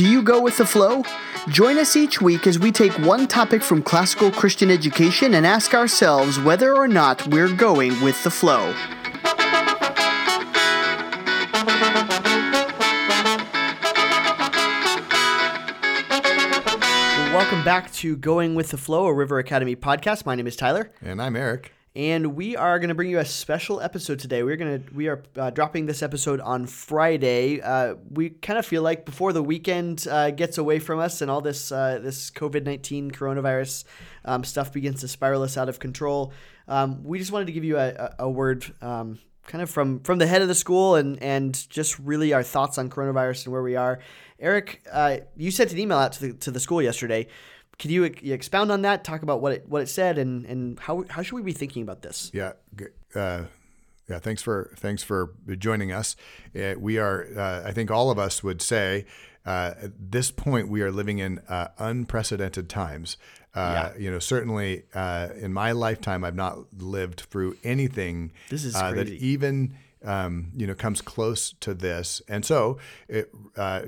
Do you go with the flow? Join us each week as we take one topic from classical Christian education and ask ourselves whether or not we're going with the flow. Welcome back to Going with the Flow, a River Academy podcast. My name is Tyler. And I'm Eric. And we are going to bring you a special episode today. We're going to we are uh, dropping this episode on Friday. Uh, we kind of feel like before the weekend uh, gets away from us and all this uh, this COVID nineteen coronavirus um, stuff begins to spiral us out of control, um, we just wanted to give you a, a, word. Um, kind of from from the head of the school and and just really our thoughts on coronavirus and where we are. Eric, uh, you sent an email out to the to the school yesterday. Can you, you expound on that? Talk about what it what it said and and how how should we be thinking about this? Yeah. Uh, yeah, thanks for thanks for joining us. Uh, we are, uh, I think, all of us would say, uh, at this point, we are living in uh, unprecedented times. Uh, yeah. You know, certainly in my lifetime, I've not lived through anything this is that even um, you know comes close to this, and so it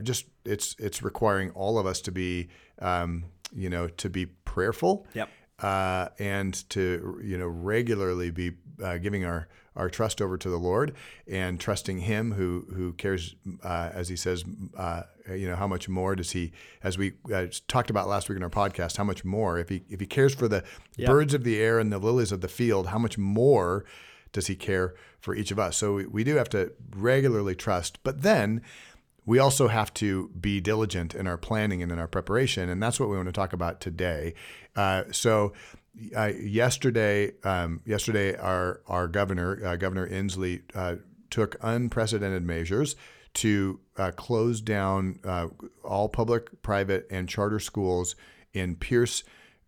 just it's it's requiring all of us to be um, you know to be prayerful. Yep. Uh, and to you know regularly be uh, giving our our trust over to the Lord and trusting Him who who cares uh, as He says uh, you know how much more does He as we uh, talked about last week in our podcast how much more if He if He cares for the yep. birds of the air and the lilies of the field how much more does He care for each of us so we, we do have to regularly trust but then we also have to be diligent in our planning and in our preparation, and that's what we want to talk about today. Uh, so, uh, yesterday, um, yesterday, our our governor, uh, Governor Inslee, uh, took unprecedented measures to uh, close down uh, all public, private, and charter schools in Pierce.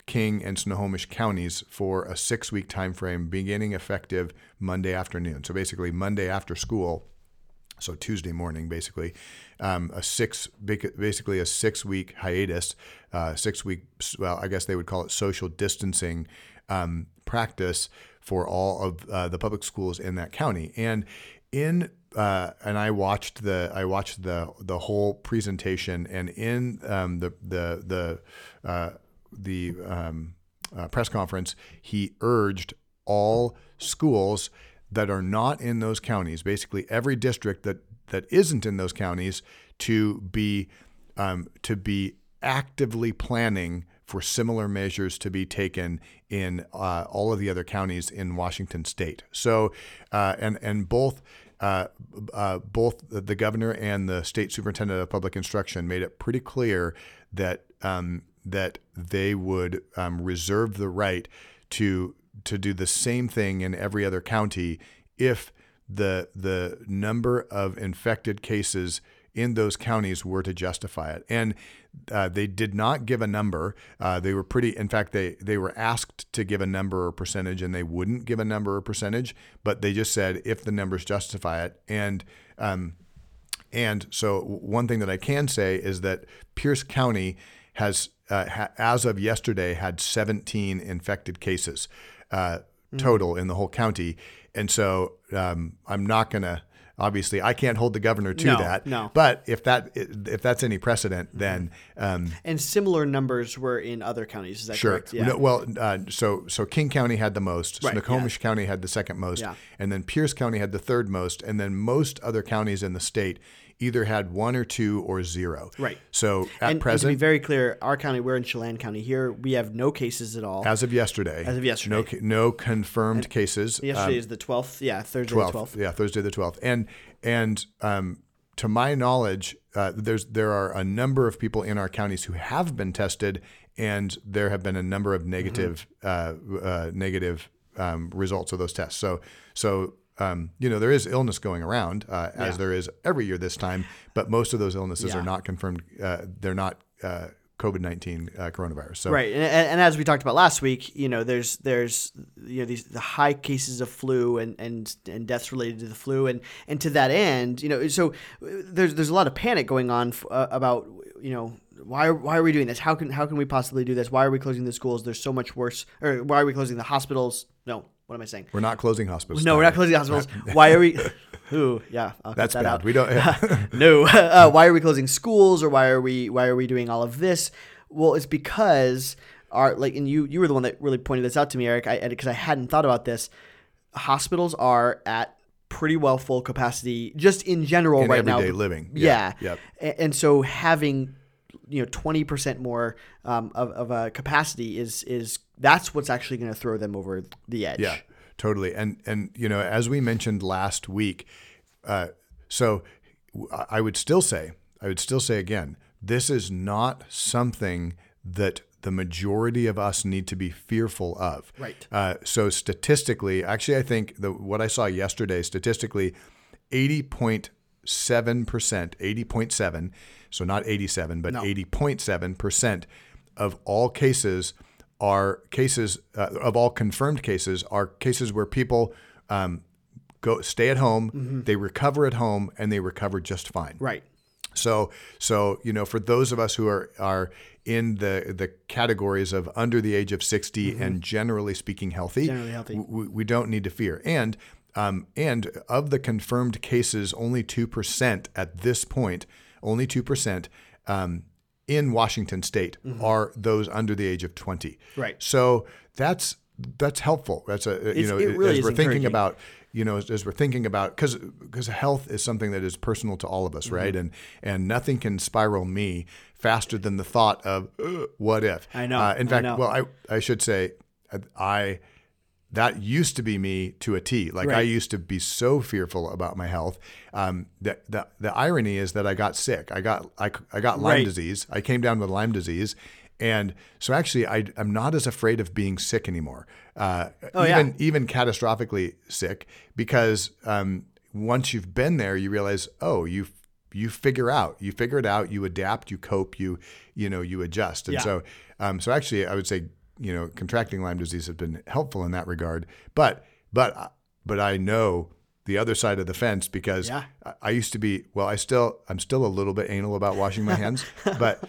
King and Snohomish counties for a six week time frame beginning effective Monday afternoon. So basically, Monday after school, so Tuesday morning, basically, um, a six basically a six week hiatus, uh, six week well I guess they would call it social distancing um, practice for all of uh, the public schools in that county. And in uh, and I watched the I watched the the whole presentation, and in um, the the the uh, the um, uh, press conference, he urged all schools that are not in those counties, basically every district that that isn't in those counties to be um, to be actively planning for similar measures to be taken in uh, all of the other counties in Washington State. So, uh, and and both. Uh, uh both the governor and the state superintendent of public instruction made it pretty clear that um, that they would um, reserve the right to to do the same thing in every other county if the the number of infected cases in those counties were to justify it. And uh, they did not give a number. Uh, they were pretty. In fact, they they were asked to give a number or percentage, and they wouldn't give a number or percentage. But they just said if the numbers justify it. And um, and so one thing that I can say is that Pierce County has, uh, ha- as of yesterday, had 17 infected cases uh, mm-hmm. total in the whole county. And so um, I'm not going to obviously I can't hold the governor to no, that. No. But if that if that's any precedent, then um, and similar numbers were in other counties. Is that sure. correct? Yeah. No, well, uh, so so King County had the most, right, Snohomish yeah. County had the second most, yeah. and then Pierce County had the third most, and then most other counties in the state either had one or two or zero. Right. So at and, present, and to be very clear, our county, we're in Chelan County. Here, we have no cases at all. As of yesterday. As of yesterday. No, no confirmed and cases. Yesterday um, is the 12th. Yeah, Thursday 12th, the 12th. Yeah, Thursday the 12th. And, and um, to my knowledge, uh, there's there are a number of people in our counties who have been tested, and there have been a number of negative, mm-hmm. uh, uh, negative um, results of those tests. So, so um, you know, there is illness going around, uh, as yeah. there is every year this time, but most of those illnesses yeah. are not confirmed. Uh, they're not uh, COVID nineteen uh, coronavirus. So right, and, and, as we talked about last week, you know, there's there's you know these the high cases of flu and and and deaths related to the flu, and and to that end, you know, so there's there's a lot of panic going on f- uh, about you know why why are we doing this? How can how can we possibly do this? Why are we closing the schools? There's so much worse. Or why are we closing the hospitals? No, what am I saying? We're not closing hospitals. No, we're not closing hospitals. Why are we? Who? yeah. I'll That's that bad. out. We don't. no. Uh, why are we closing schools or why are we why are we doing all of this? Well, it's because our like and you you were the one that really pointed this out to me, Eric. I because I hadn't thought about this. Hospitals are at pretty well full capacity just in general In right now. everyday living. Yeah. Yeah. Yep. A- And so having you know 20% more um, of, of a capacity is is that's what's actually going to throw them over the edge. Yeah, totally. And and you know, as we mentioned last week, uh, so i would still say, I would still say again, this is not something that the majority of us need to be fearful of. Right. Uh, so statistically, actually, I think the what I saw yesterday, statistically, eighty point seven percent, eighty point seven, so not eighty seven, but eighty point seven percent of all cases are cases uh, of all confirmed cases are cases where people um, go stay at home, they recover at home, and they recover just fine. Right. So, so you know, for those of us who are are in the the categories of under the age of 60 and generally speaking healthy, Mm-hmm. Generally healthy. we, we don't need to fear. And um, and of the confirmed cases, only two percent at this point, only two percent um, in Washington State are those under the age of 20. Mm-hmm. Right. So that's that's helpful. That's a you know it really as we're thinking about you know as, as we're thinking about because because health is something that is personal to all of us, Mm-hmm. right? And and nothing can spiral me faster than the thought of what if. I know, Uh, in I fact, know. well, I I should say I that used to be me to a T. Like I used to be so fearful about my health. Um, the, the the irony is that I got sick. I got I, I got Lyme Right. disease. I came down with Lyme disease, and so actually I I'm not as afraid of being sick anymore. Uh, Oh, yeah. even even catastrophically sick because um, once you've been there, you realize oh you you figure out you figure it out you adapt you cope you you know you adjust and Yeah. so um, so actually I would say you know contracting Lyme disease has been helpful in that regard but but but I know the other side of the fence because Yeah. I, I used to be well I still I'm still a little bit anal about washing my hands but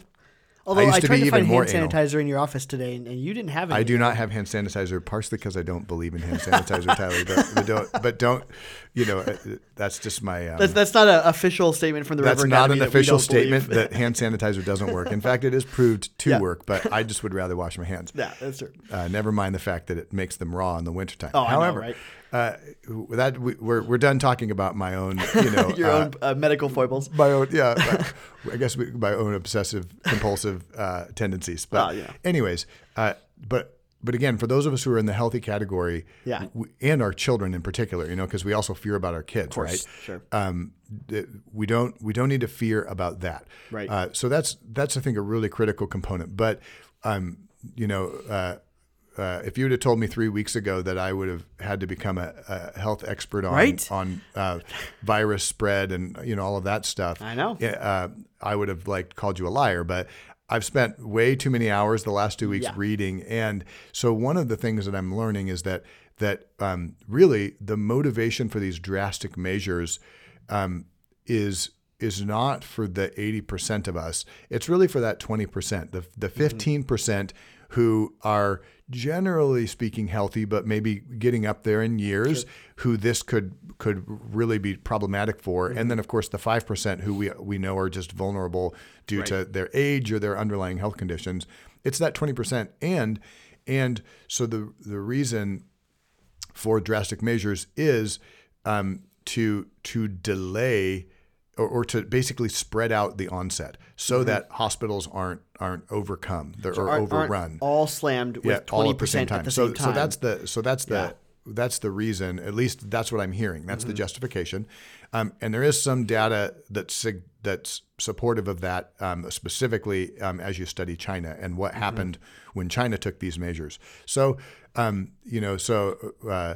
Although I, used to tried be to find hand anal. sanitizer in your office today, and, and you didn't have any. I do not have hand sanitizer, partially because I don't believe in hand sanitizer, Tyler. But, but don't, but don't, you know, uh, that's just my. Um, That's, that's not an official statement from the that's River not an that official statement that hand sanitizer doesn't work. In fact, it is proved to Yeah. work, but I just would rather wash my hands. yeah, that's true. Uh, never mind the fact that it makes them raw in the wintertime. Oh, I know, right? Uh, that we, we're we're done talking about my own, you know, Your uh, own uh, medical foibles. my own yeah i guess we, my own obsessive compulsive uh, tendencies but Ah, yeah. anyways uh, but but again for those of us who are in the healthy category Yeah. we, and our children in particular you know because we also fear about our kids right sure. um, th- we don't we don't need to fear about that Right. uh, so that's that's i think a really critical component but um, you know uh, if you would have told me three weeks ago that I would have had to become a, a health expert on Right? on uh, virus spread and you know all of that stuff, I know. uh, I would have like called you a liar. But I've spent way too many hours the last two weeks Yeah. reading, and so one of the things that I'm learning is that that um, really the motivation for these drastic measures um, is is not for the 80% of us. It's really for that 20%, the the 15% who are generally speaking healthy but maybe getting up there in years who this could could really be problematic for. And then of course the 5% who we we know are just vulnerable due to their age or their underlying health conditions. It's that 20% and and so the the reason for drastic measures is um, to to delay or, or to basically spread out the onset so that hospitals aren't aren't overcome they're, or Mm-hmm. Aren't- aren't overrun. all slammed with yeah, all twenty at the same percent time. at the so same time. so that's the so that's the Yeah. that's the reason. At least that's what I'm hearing. That's the Mm-hmm. justification. Um, and there is some data that's sig- that's supportive of that, um, specifically um, as you study China and Mm-hmm. what happened when China took these measures. So um, you know, so uh,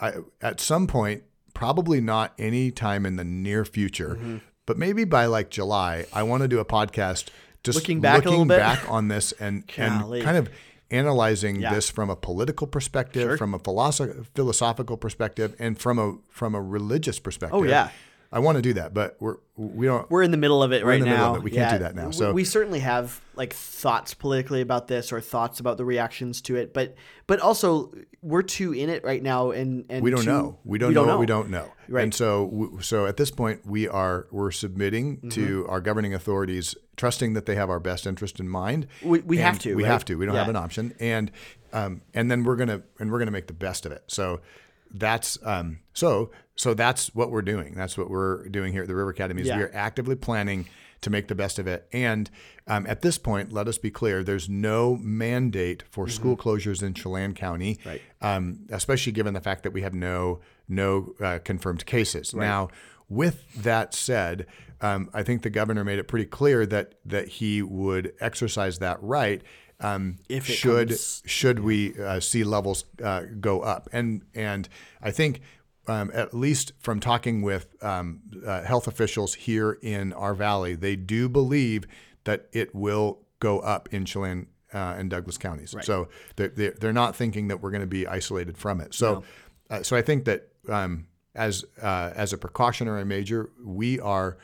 I, at some point, probably not any time in the near future, Mm-hmm. but maybe by like July, I want to do a podcast just Looking back looking back on this and and kind of analyzing Yeah. this from a political perspective, Sure. from a philosoph- philosophical perspective, and from a from a religious perspective. Oh, yeah. I want to do that, but we're we don't. we're in the middle of it right in the now. it. We can't do that now. So- we certainly have like thoughts politically about this or thoughts about the reactions to it, but but also we're too in it right now, and and we don't too- know. We don't know what we don't know. Right. And so, so at this point, we are we're submitting to Mm-hmm. our governing authorities, trusting that they have our best interest in mind. We- we have to, We right? have to. We don't have an option. And um, and then we're gonna and we're gonna make the best of it. So that's um, so so that's what we're doing. That's what we're doing here at the River Academy. Is Yeah. we are actively planning to make the best of it. And um, at this point, let us be clear: there's no mandate for school closures in Chelan County, Mm-hmm. Right. um, especially given the fact that we have no no uh, confirmed cases. Now, with that said, um, I think the governor made it pretty clear that that he would exercise that right. Um, If it should comes- should we uh, see levels uh, go up, and and I think um, at least from talking with um, uh, health officials here in our valley, they do believe that it will go up in Chelan uh, and Douglas counties. So they're, they're they're not thinking that we're going to be isolated from it. So uh, so I think that um, as uh, as a precautionary measure, we are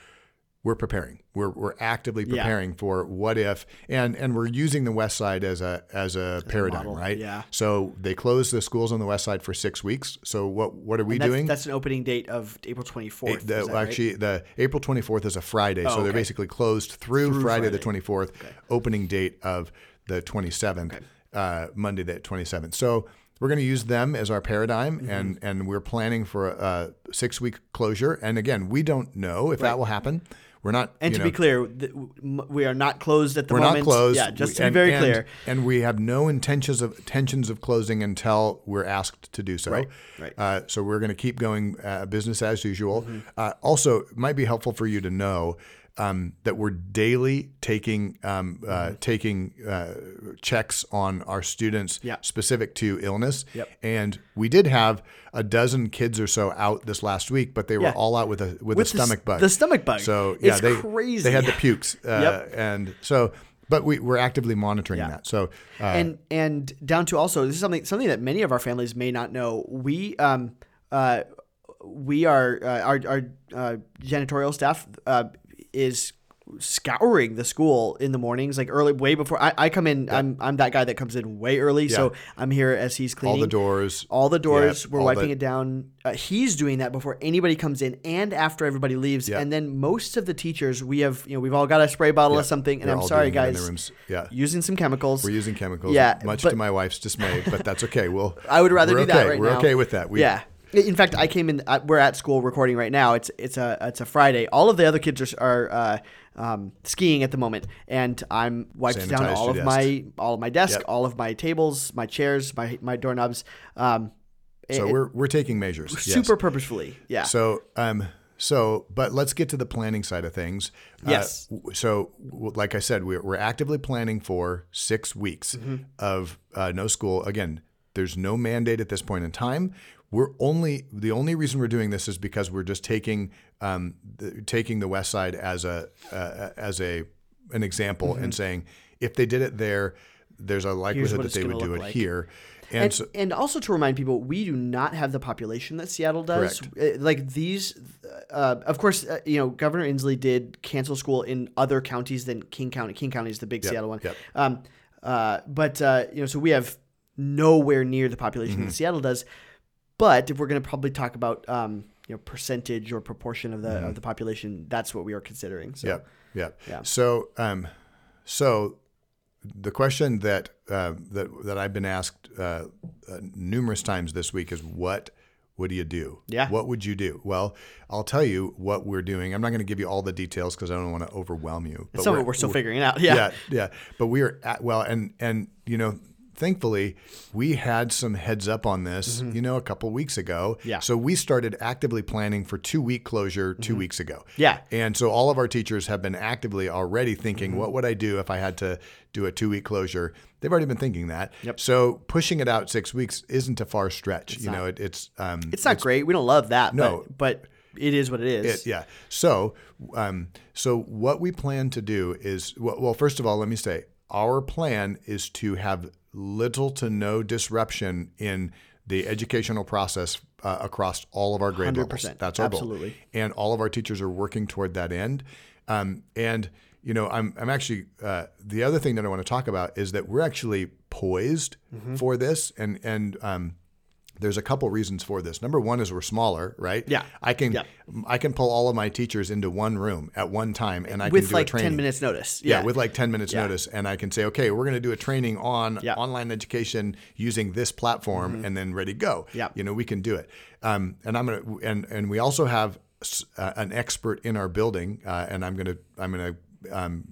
we're preparing. We're, we're actively Yeah. preparing for what if, and and we're using the West Side as a as a paradigm, model, right? yeah. So they closed the schools on the West Side for six weeks. So what what are we That's, doing? that's an opening date of April twenty fourth. Actually, the April 24th is a Friday, so they're basically closed through, Through Friday, the Friday. 24th, opening date of the 27th, uh, Monday the 27th. So we're going to use them as our paradigm, Mm-hmm. and and we're planning for a, a six week closure. And again, we don't know if that will happen. We're not. And to know, be clear, th- we are not closed at the we're moment. not closed. Yeah, just We- to be and- very and- clear. And we have no intentions of intentions of closing until we're asked to do so. Right, right. Uh, so we're going to keep going uh, business as usual. Mm-hmm. Uh, also, it might be helpful for you to know um, that we're daily taking um, uh, Mm-hmm. taking uh, checks on our students Yeah. specific to illness. Yep. And we did have a dozen kids or so out this last week, but they were Yeah. all out with a with, With a stomach s- bug. the stomach bug. So yeah, It's they crazy. they had the pukes. Uh, Yep. And so, but we we're actively monitoring Yeah. that. So uh, and and down to also this is something something that many of our families may not know. We um uh we are uh, our our uh, janitorial staff uh, is scouring the school in the mornings like early way before I, I come in I'm I'm that guy that comes in way early so I'm here as he's cleaning all the doors. all the doors Yeah, we're wiping the- it down uh, he's doing that before anybody comes in and after everybody leaves and then most of the teachers we have you know we've all got a spray bottle of something and They're I'm sorry guys rooms. Yeah. using some chemicals We're using chemicals, Yeah, much but- to my wife's dismay, but that's okay. We'll. I would rather do okay. that right we're now. okay with that. We, yeah. In fact, I came in. Uh, we're at school recording right now. It's it's a it's a Friday. All of the other kids are, are uh, um, skiing at the moment, and I'm wiped down all of my all of my desk, Yep. all of my tables, my chairs, my my doorknobs. Um, So it- we're we're taking measures. yes. super purposefully. Yeah. So, um, so, but let's get to the planning side of things. Uh, Yes. w- so, like I said, we're, we're actively planning for six weeks Mm-hmm. of uh, no school. Again, there's no mandate at this point in time. We're only the only reason we're doing this is because we're just taking um, the, taking the West Side as a uh, as a an example and saying if they did it there, there's a likelihood Mm-hmm. that they would do it like. here. And, and, so, and also to remind people, we do not have the population that Seattle does. Uh, Like these, uh, of course, uh, you know, Governor Inslee did cancel school in other counties than King County. King County is the big Seattle one. yep. Um, uh, but uh, you know, so we have nowhere near the population Mm-hmm. that Seattle does. But if we're going to probably talk about um, you know percentage or proportion of the Mm-hmm. of the population, that's what we are considering. So Yeah, yeah. Yeah. So, um, so the question that uh, that that I've been asked uh, uh, numerous times this week is what what do you do? Yeah. What would you do? Well, I'll tell you what we're doing. I'm not going to give you all the details because I don't want to overwhelm you. But some of it we're still figuring out. Yeah. yeah, yeah. But we are at well, and and you know, thankfully, we had some heads up on this, you know, a couple weeks ago. Mm-hmm. Yeah. So we started actively planning for two week closure 2 weeks ago. Mm-hmm. Yeah. And so all of our teachers have been actively already thinking, Mm-hmm. what would I do if I had to do a two week closure? They've already been thinking that. Yep. So pushing it out six weeks isn't a far stretch. you know, it, it's um, It's not great. We don't love that. No. but, but it is what it is. it, yeah. So, um, so what we plan to do is, well, well, first of all, let me say, our plan is to have little to no disruption in the educational process uh, across all of our grade levels. 100%. That's our Absolutely. goal, and all of our teachers are working toward that end. Um, and you know, I'm I'm actually uh, the other thing that I want to talk about is that we're actually poised Mm-hmm. for this, and and um, there's a couple reasons for this. Number one is we're smaller, right? Yeah. I can Yeah. I can pull all of my teachers into one room at one time, and I can With do like a training. 10 minutes notice. Yeah, Yeah. with like 10 minutes Yeah. notice. And I can say, okay, we're going to do a training on. Mm-hmm. online education using this platform and then ready to go. Yeah. You know, we can do it. Um, and I'm going to, and, and we also have uh, an expert in our building. Uh, and I'm going to, I'm going to, um,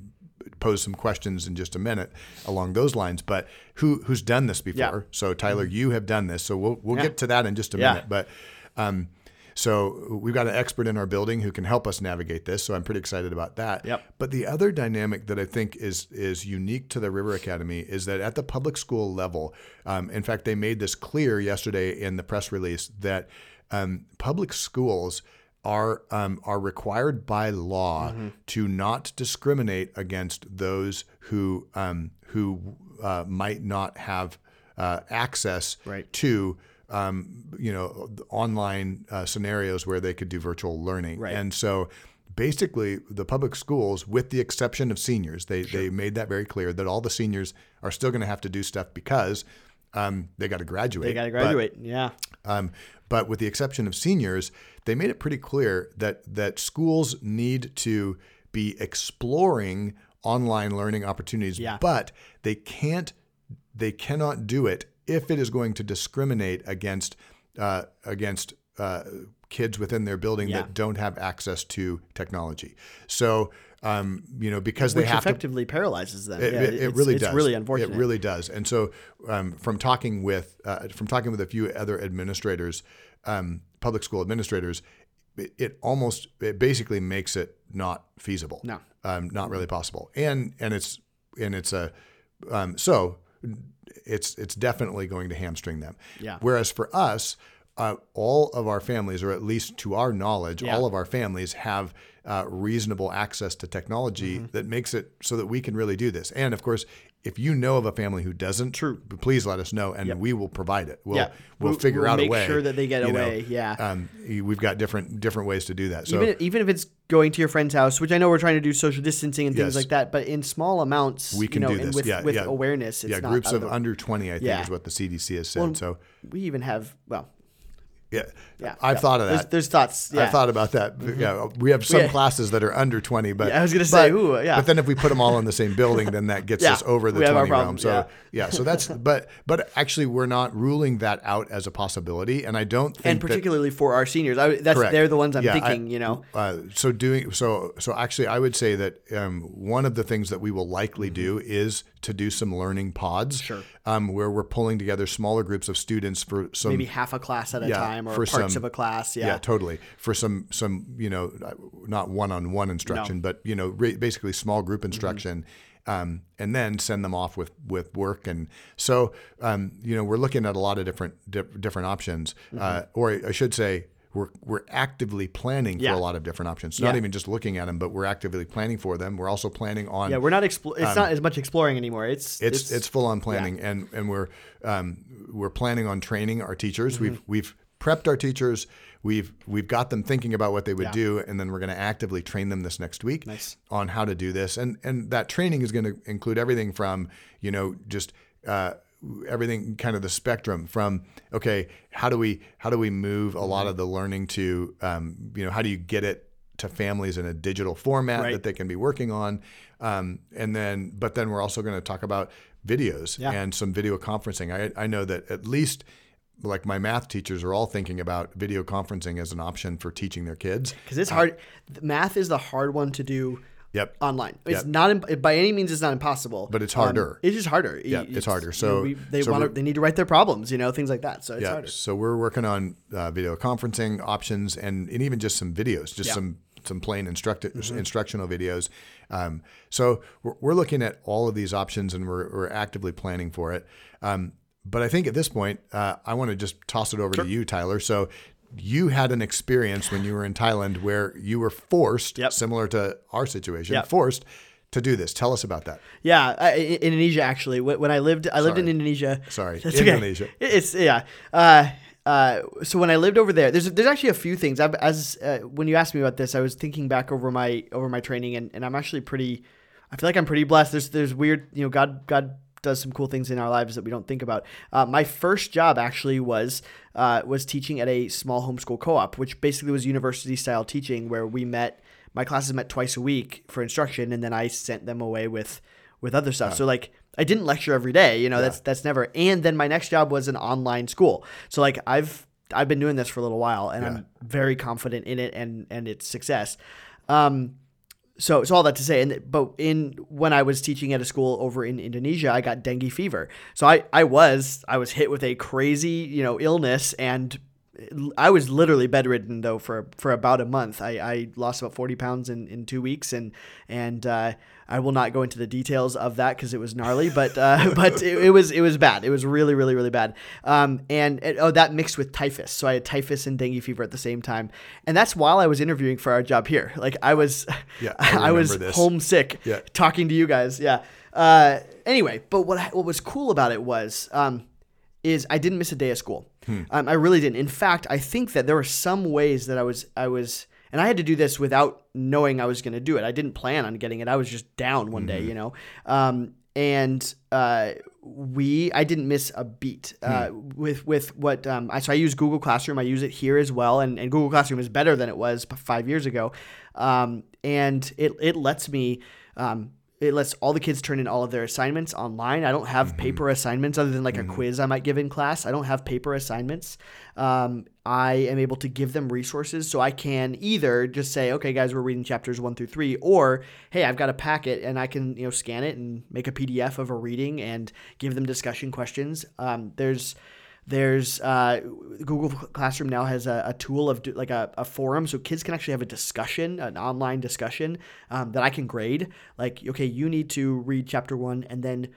pose some questions in just a minute along those lines, but who, who's done this before? Yeah. Mm-hmm. So Tyler, you have done this. So we'll, we'll Yeah. get to that in just a Yeah. minute, but, um, so we've got an expert in our building who can help us navigate this. So I'm pretty excited about that. Yep. But the other dynamic that I think is is unique to the River Academy is that at the public school level, um, in fact, they made this clear yesterday in the press release that um, public schools are um, are required by law Mm-hmm. to not discriminate against those who um, who uh, might not have uh, access Right. to um, you know online uh, scenarios where they could do virtual learning. Right. And so basically the public schools, with the exception of seniors, they, they made that very clear that all the seniors are still going to have to do stuff because um, they got to graduate. They got to But- graduate. yeah. um, but with the exception of seniors, they made it pretty clear that that schools need to be exploring online learning opportunities, Yeah. but they can't, they cannot do it if it is going to discriminate against uh, against uh, kids within their building Yeah. that don't have access to technology. So. Um, you know, because they Which have to effectively paralyzes them. it, yeah, it, it it's- really it's does. really unfortunate. It really does. And so, um, from talking with uh, from talking with a few other administrators, um, public school administrators, it, it almost it basically makes it not feasible. No. um, not really possible. And and it's and it's a um, so it's it's definitely going to hamstring them. Yeah. Whereas for us, uh, all of our families, or at least to our knowledge, Yeah. all of our families have uh, reasonable access to technology Mm-hmm. that makes it so that we can really do this. And of course, if you know of a family who doesn't, True. please let us know, and we will provide it. We'll we'll, We'll- figure we'll out a way. Make sure that they get you know. away, yeah. um, we've got different different ways to do that. So even even if it's going to your friend's house, which I know we're trying to do social distancing and things Yes. like that, but in small amounts, we can you know, do this. with, yeah, with yeah. awareness. It's yeah, groups of under twenty, I think, Yeah. is what the CDC has said. Well, so we even have well, yeah, yeah. I've yeah. thought of that. there's thoughts. Yeah. I've thought about that. Yeah, we have some Yeah. classes that are under twenty, but Yeah, I was gonna say, but- ooh, yeah. But then if we put them all in the same building, then that gets us over the we twenty realm. So yeah. so that's but but actually we're not ruling that out as a possibility, and I don't think and that- particularly for our seniors, I, that's Correct. they're the ones I'm Yeah, I- thinking. you know, Uh, so doing so so actually, I would say that um, one of the things that we will likely do is to do some learning pods, Mm-hmm. Sure. um, where we're pulling together smaller groups of students for some maybe half a class at a yeah, time or for parts some- of a class. yeah. Yeah, totally for some some you know not one-on-one instruction but you know re- basically small group instruction um, and then send them off with with work and so um, you know we're looking at a lot of different di- different options uh, or I should say we're, we're actively planning Yeah. for a lot of different options. Not Yeah. even just looking at them, but we're actively planning for them. We're also planning on yeah. We're not. Expl- it's not as much exploring anymore. It's Um, it's it's, full on planning, and and we're um, we're planning on training our teachers. Mm-hmm. We've we've prepped our teachers. We've we've got them thinking about what they would Yeah. do, and then we're going to actively train them this next week Nice. on how to do this. And and that training is going to include everything from you know just. Uh, everything kind of the spectrum from okay how do we how do we move a lot of the learning to um, you know how do you get it to families in a digital format Right. that they can be working on um, and then but then we're also going to talk about videos Yeah. and some video conferencing I, I know that at least like my math teachers are all thinking about video conferencing as an option for teaching their kids because it's hard. Math is the hard one to do yep online. It's Yep. not by any means it's not impossible, But it's harder. Um, it's just harder. Yeah, it's harder. So- we, they so want to they need to write their problems, you know, things like that. So it's yeah harder. so we're working on uh, video conferencing options and, and even just some videos just Yeah. Mm-hmm. some some plain instruct- instructional videos um, so we're, we're looking at all of these options and we're, we're actively planning for it um, but i think at this point uh, i want to just toss it over to you tyler so you had an experience when you were in thailand where you were forced Yep. similar to our situation Yep. forced to do this. Tell us about that. Yeah, I, I- Indonesia actually. When I lived, I lived in Indonesia. Sorry, That's okay. Indonesia. It's yeah. Uh, uh, so when I lived over there, there's there's actually a few things. I've, as uh, when you asked me about this, I was thinking back over my over my training, and, and I'm actually pretty. I feel like I'm pretty blessed. There's there's weird, you know, God God does some cool things in our lives that we don't think about. Uh, my first job actually was uh, was teaching at a small homeschool co-op, which basically was university style teaching, where we met. My classes met twice a week for instruction, and then I sent them away with with other stuff. So like I didn't lecture every day, you know, that's that's never. And then my next job was an online school. So like I've I've been doing this for a little while and I'm very confident in it and and its success. Um so so all that to say and but in when I was teaching at a school over in Indonesia, I got dengue fever. So I I was I was hit with a crazy, you know, illness and I was literally bedridden though for for about a month. I, I lost about forty pounds in, in two weeks, and and uh, I will not go into the details of that because it was gnarly, but uh, but it, it was it was bad. It was really really really bad. Um, and, and oh, that mixed with typhus. So I had typhus and dengue fever at the same time, and that's while I was interviewing for our job here. Like I was, Yeah, I I, was this. homesick Yeah. talking to you guys. Yeah. Uh, anyway, but what I, what was cool about it was. Um, is I didn't miss a day of school. Um, I really didn't. In fact, I think that there were some ways that I was I was and I had to do this without knowing I was going to do it. I didn't plan on getting it. I was just down one day, you know. Um, and uh, we I didn't miss a beat uh, with with what um, I so I use Google Classroom. I use it here as well, and, and Google Classroom is better than it was five years ago. Um, and it it lets me. Um, it lets all the kids turn in all of their assignments online. I don't have paper assignments other than like a quiz I might give in class. I don't have paper assignments. Um, I am able to give them resources so I can either just say, okay, guys, we're reading chapters one through three, or hey, I've got a packet and I can you know scan it and make a PDF of a reading and give them discussion questions. Um, there's there's uh, Google Classroom now has a, a tool of do, like a, a forum, so kids can actually have a discussion, an online discussion um, that I can grade. Like, okay, you need to read chapter one and then,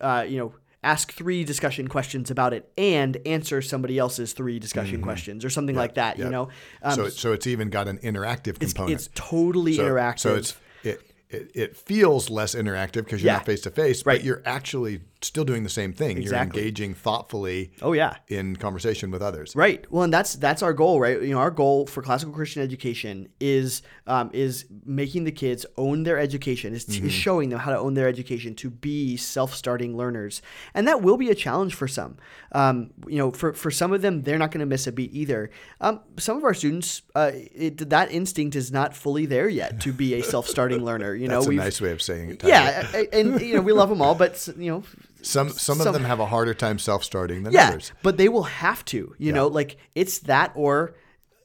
uh, you know, ask three discussion questions about it and answer somebody else's three discussion questions or something like that. You know, um, so, so it's even got an interactive component. it's totally so, interactive. So it's it, it, it feels less interactive because you're Yeah. not face to face, but you're actually still doing the same thing. Exactly. You're engaging thoughtfully oh yeah. in conversation with others. Right. Well, and that's that's our goal, right? You know, our goal for classical Christian education is um, is making the kids own their education, is, is showing them how to own their education to be self-starting learners, and that will be a challenge for some. Um, you know, for for some of them, they're not going to miss a beat either. Um, some of our students, uh, it, that instinct is not fully there yet to be a self-starting learner. You That's know, a we've nice way of saying it. Tyler. yeah, and you know, we love them all, but you know, Some some, some- of them have a harder time self-starting than yeah, others. but they will have to. You know, like it's that or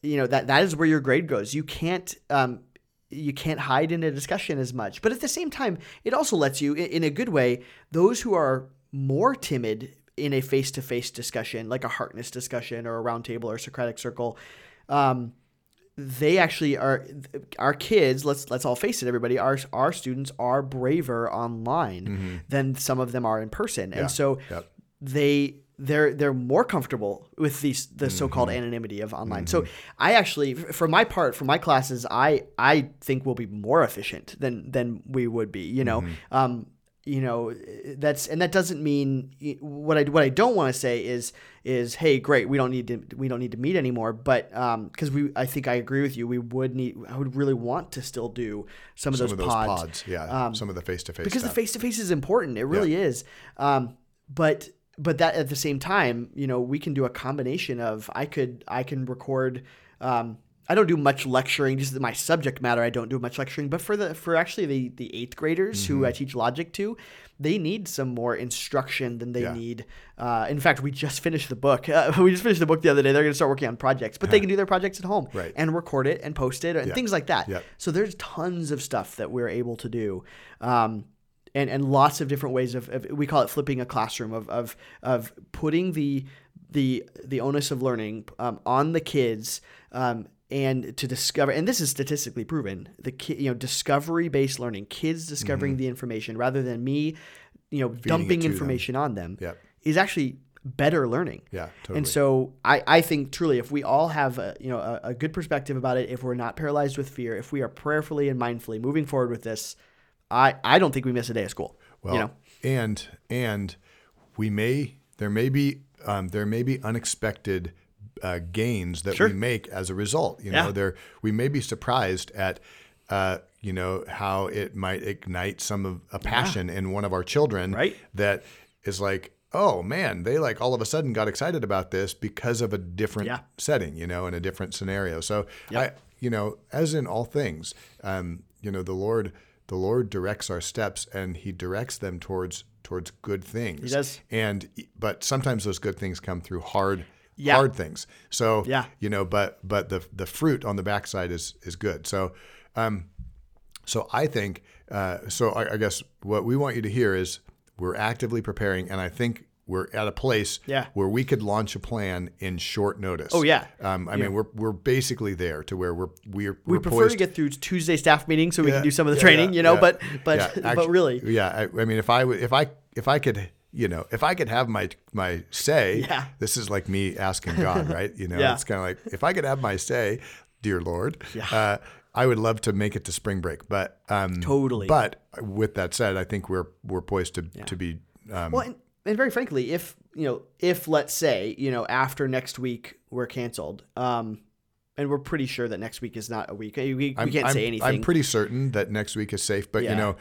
you know that that is where your grade goes. You can't um you can't hide in a discussion as much. But at the same time, it also lets you in a good way those who are more timid in a face-to-face discussion, like a Harkness discussion or a roundtable or Socratic circle, um, they actually are our kids let's let's all face it everybody our our students are braver online mm-hmm. than some of them are in person and so Yep. they they're they're more comfortable with these the mm-hmm. so-called anonymity of online. So mm-hmm. I actually for my part for my classes I I think we'll be more efficient than than we would be, you know. Um you know that's and that doesn't mean what I what I don't want to say is is hey great we don't need to we don't need to meet anymore but um because we I think I agree with you we would need I would really want to still do some of Some those, of those pods, pods, yeah. um, some of the face-to-face because stuff. the face to face is important. It really is. Um, but but that at the same time, you know, we can do a combination of I could I can record. Um, I don't do much lecturing, just my subject matter. I don't do much lecturing, but for the for actually the the eighth graders who Mm-hmm. I teach logic to, they need some more instruction than they Yeah. need. Uh, in fact, we just finished the book. Uh, we just finished the book the other day. They're going to start working on projects, but they can do their projects at home Right. and record it and post it and Yeah. things like that. Yeah. So there's tons of stuff that we're able to do. Um, and, and lots of different ways of, of we call it flipping a classroom of, of, of putting the the the onus of learning um, on the kids um, and to discover and this is statistically proven the ki- you know discovery based learning kids discovering the information rather than me you know dumping Mm-hmm. it to them. information on them Yep. is actually better learning Yeah, totally. and so I, I think truly if we all have a, you know a, a good perspective about it if we're not paralyzed with fear if we are prayerfully and mindfully moving forward with this I I don't think we miss a day of school. Well, you know, and and we may there may be um, there may be unexpected uh, gains that Sure. we make as a result. You know, there we may be surprised at. Uh, you know how it might ignite some of a passion in one of our children Right. that is like oh man they like all of a sudden got excited about this because of a different Yeah. setting you know in a different scenario so i you know as in all things um, you know the lord the lord directs our steps and he directs them towards towards good things he does. and but sometimes those good things come through hard Yeah. hard things so Yeah. you know but but the the fruit on the backside is is good so um so I think, uh, so I, I guess what we want you to hear is we're actively preparing, and I think we're at a place Yeah. where we could launch a plan in short notice. Oh, yeah. Um, I mean, we're we're basically there to where we're we're we we're prefer poised. to get through Tuesday staff meetings so we Yeah, can do some of the yeah, training. yeah, you know, yeah, but but yeah, but really, yeah. I, I mean, if I would, if I if I could. You know, if I could have my my say, Yeah. this is like me asking God, right? You know, Yeah. it's kind of like if I could have my say, dear Lord, uh, I would love to make it to spring break. But um, Totally. But with that said, I think we're we're poised to to be um, Well, and, and very frankly, if you know, if let's say you know after next week we're canceled, um, and we're pretty sure that next week is not a week. We, we can't I'm, say anything. I'm pretty certain that next week is safe, but Yeah. you know,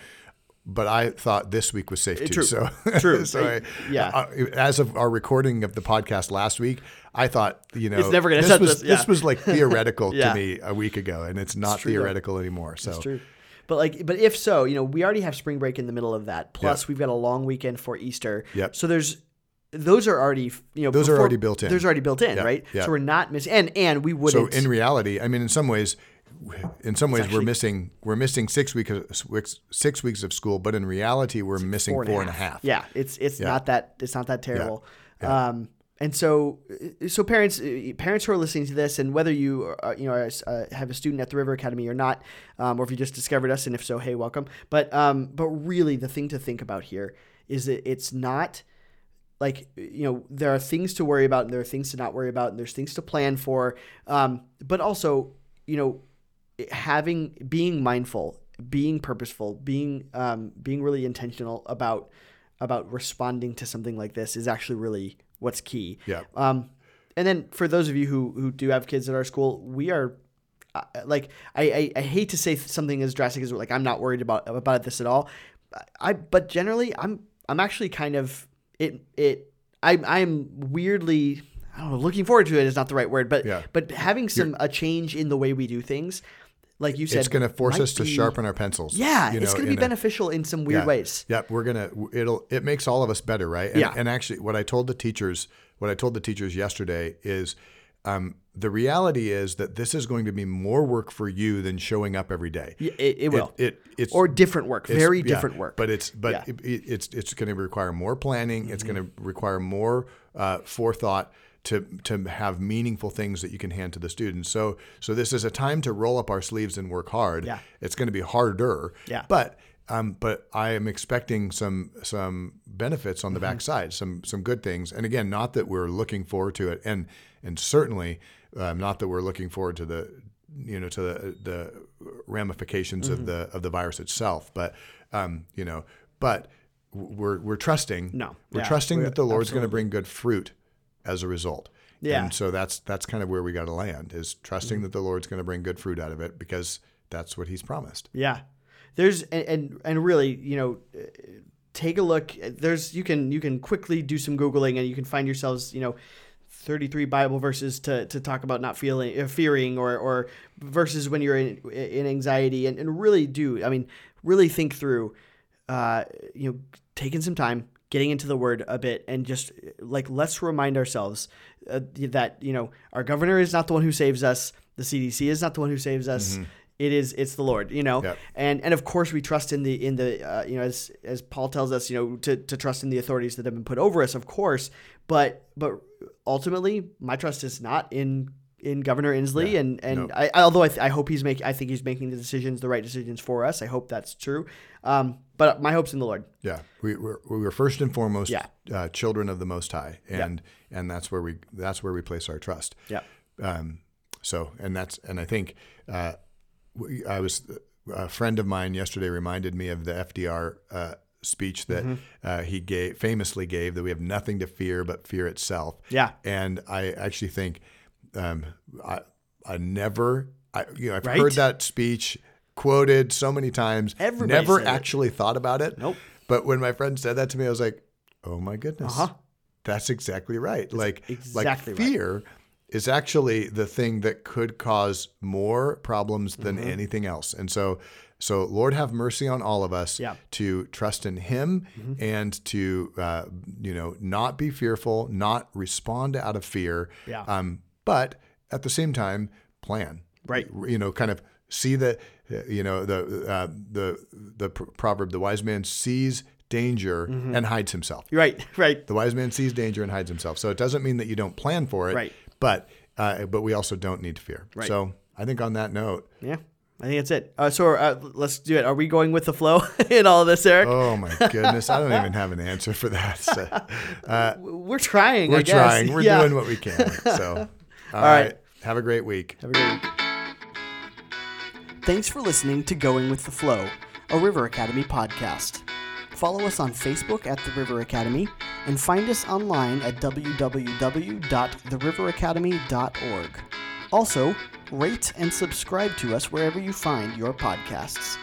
but I thought this week was safe too. true. So True. so I, Yeah. uh, as of our recording of the podcast last week, I thought you know It's never gonna this was us, yeah. this was like theoretical Yeah. to me a week ago, and it's not true, though. theoretical anymore. So It's true. But like, but if so, you know, we already have spring break in the middle of that. Plus, we've got a long weekend for Easter. Yep. So there's those are already you know Those are already built in. Those are already built in, Yep, right? yep. So we're not missing, and and we wouldn't. So in reality, I mean, in some ways. In some ways, we're missing we're missing six weeks six weeks of school, but in reality, we're missing four and a half. Yeah, it's it's not that it's not that terrible. Yeah. Um, and so so parents uh, parents who are listening to this, and whether you are, you know are, uh, have a student at the River Academy or not, um, or if you just discovered us, and if so, hey, welcome. But um, but really, the thing to think about here is that it's not like you know there are things to worry about and there are things to not worry about and there's things to plan for um, but also you know having being mindful being purposeful being um, being really intentional about about responding to something like this is actually really what's key Yeah. um, and then for those of you who who do have kids at our school we are uh, like I, I, I hate to say something as drastic as like I'm not worried about about this at all. I but generally I'm I'm actually kind of it it I I'm weirdly I don't know looking forward to it is not the right word but Yeah. but having some a change in the way we do things like you said It's going to force us to be- sharpen our pencils. yeah you it's going to be in a- beneficial in some weird yeah. ways Yep, we're gonna. It'll. It makes all of us better, right? And, Yeah. And actually, what I told the teachers, what I told the teachers yesterday is, um, the reality is that this is going to be more work for you than showing up every day. Yeah, it, it will It, it's or different work very yeah, different work But it's but Yeah. it, it- it's it's going to require more planning. It's going to Mm-hmm. require more uh, forethought to to have meaningful things that you can hand to the students. So so this is a time to roll up our sleeves and work hard. Yeah. It's going to be harder. Yeah. But um, but I am expecting some some benefits Mm-hmm. on the backside, some some good things. And again, not that we're looking forward to it, and and certainly um, not that we're looking forward to the you know to the the ramifications Mm-hmm. of the of the virus itself. But um, you know, but we're we're trusting. No. we're Yeah, trusting we're- that the Lord's going to bring good fruit as a result. Yeah. And so that's that's kind of where we got to land is trusting that the Lord's going to bring good fruit out of it because that's what He's promised. Yeah, there's and and, and really, you know, take a look. There's you can you can quickly do some googling and you can find yourselves, you know. 33 Bible verses to, to talk about not feeling uh, fearing or, or verses when you're in, in anxiety and, and really do I mean really think through uh, you know taking some time getting into the word a bit and just like let's remind ourselves uh, that you know our governor is not the one who saves us. The CDC is not the one who saves us. It is it's the Lord you know? Yep. and and of course we trust in the in the uh, you know as as Paul tells us you know to, to trust in the authorities that have been put over us of course. But but ultimately my trust is not in in Governor Inslee Yeah, and and no. I, although I, th- I hope he's making I think he's making the decisions the right decisions for us I hope that's true um, but my hope's in the Lord Yeah, we, we're we're first and foremost Yeah. uh, children of the Most High, and and that's where we that's where we place our trust. yeah Um, so and that's and I think uh, we, I was a friend of mine yesterday reminded me of the FDR uh, speech that Mm-hmm. uh, he gave famously gave that we have nothing to fear but fear itself. Yeah. and I actually think um, I I never I you know I've Right? heard that speech quoted so many times. Everybody never said it. actually thought about it. Nope. But when my friend said that to me, I was like, oh my goodness, Uh-huh. that's exactly right. like exactly like right. fear is actually the thing that could cause more problems than Mm-hmm. anything else. And so so Lord have mercy on all of us Yeah. to trust in Him Mm-hmm. and to uh, you know not be fearful, not respond out of fear. Yeah. Um, but at the same time, plan. Right. You know, kind of see the you know the uh, the the proverb: the wise man sees danger Mm-hmm. and hides himself. Right. Right. The wise man sees danger and hides himself. So it doesn't mean that you don't plan for it, Right. But uh, but we also don't need to fear. Right. So I think on that note, Yeah. I think that's it. Uh, so uh, let's do it. Are we going with the flow in all of this, Eric? oh my goodness, I don't even have an answer for that. So, uh, We're trying. we're trying. We're Yeah. doing what we can. So all right. right. Have a great week. Have a great week. Thanks for listening to Going with the Flow, a River Academy podcast. Follow us on Facebook at The River Academy and find us online at www.theriveracademy.org. Also, rate and subscribe to us wherever you find your podcasts.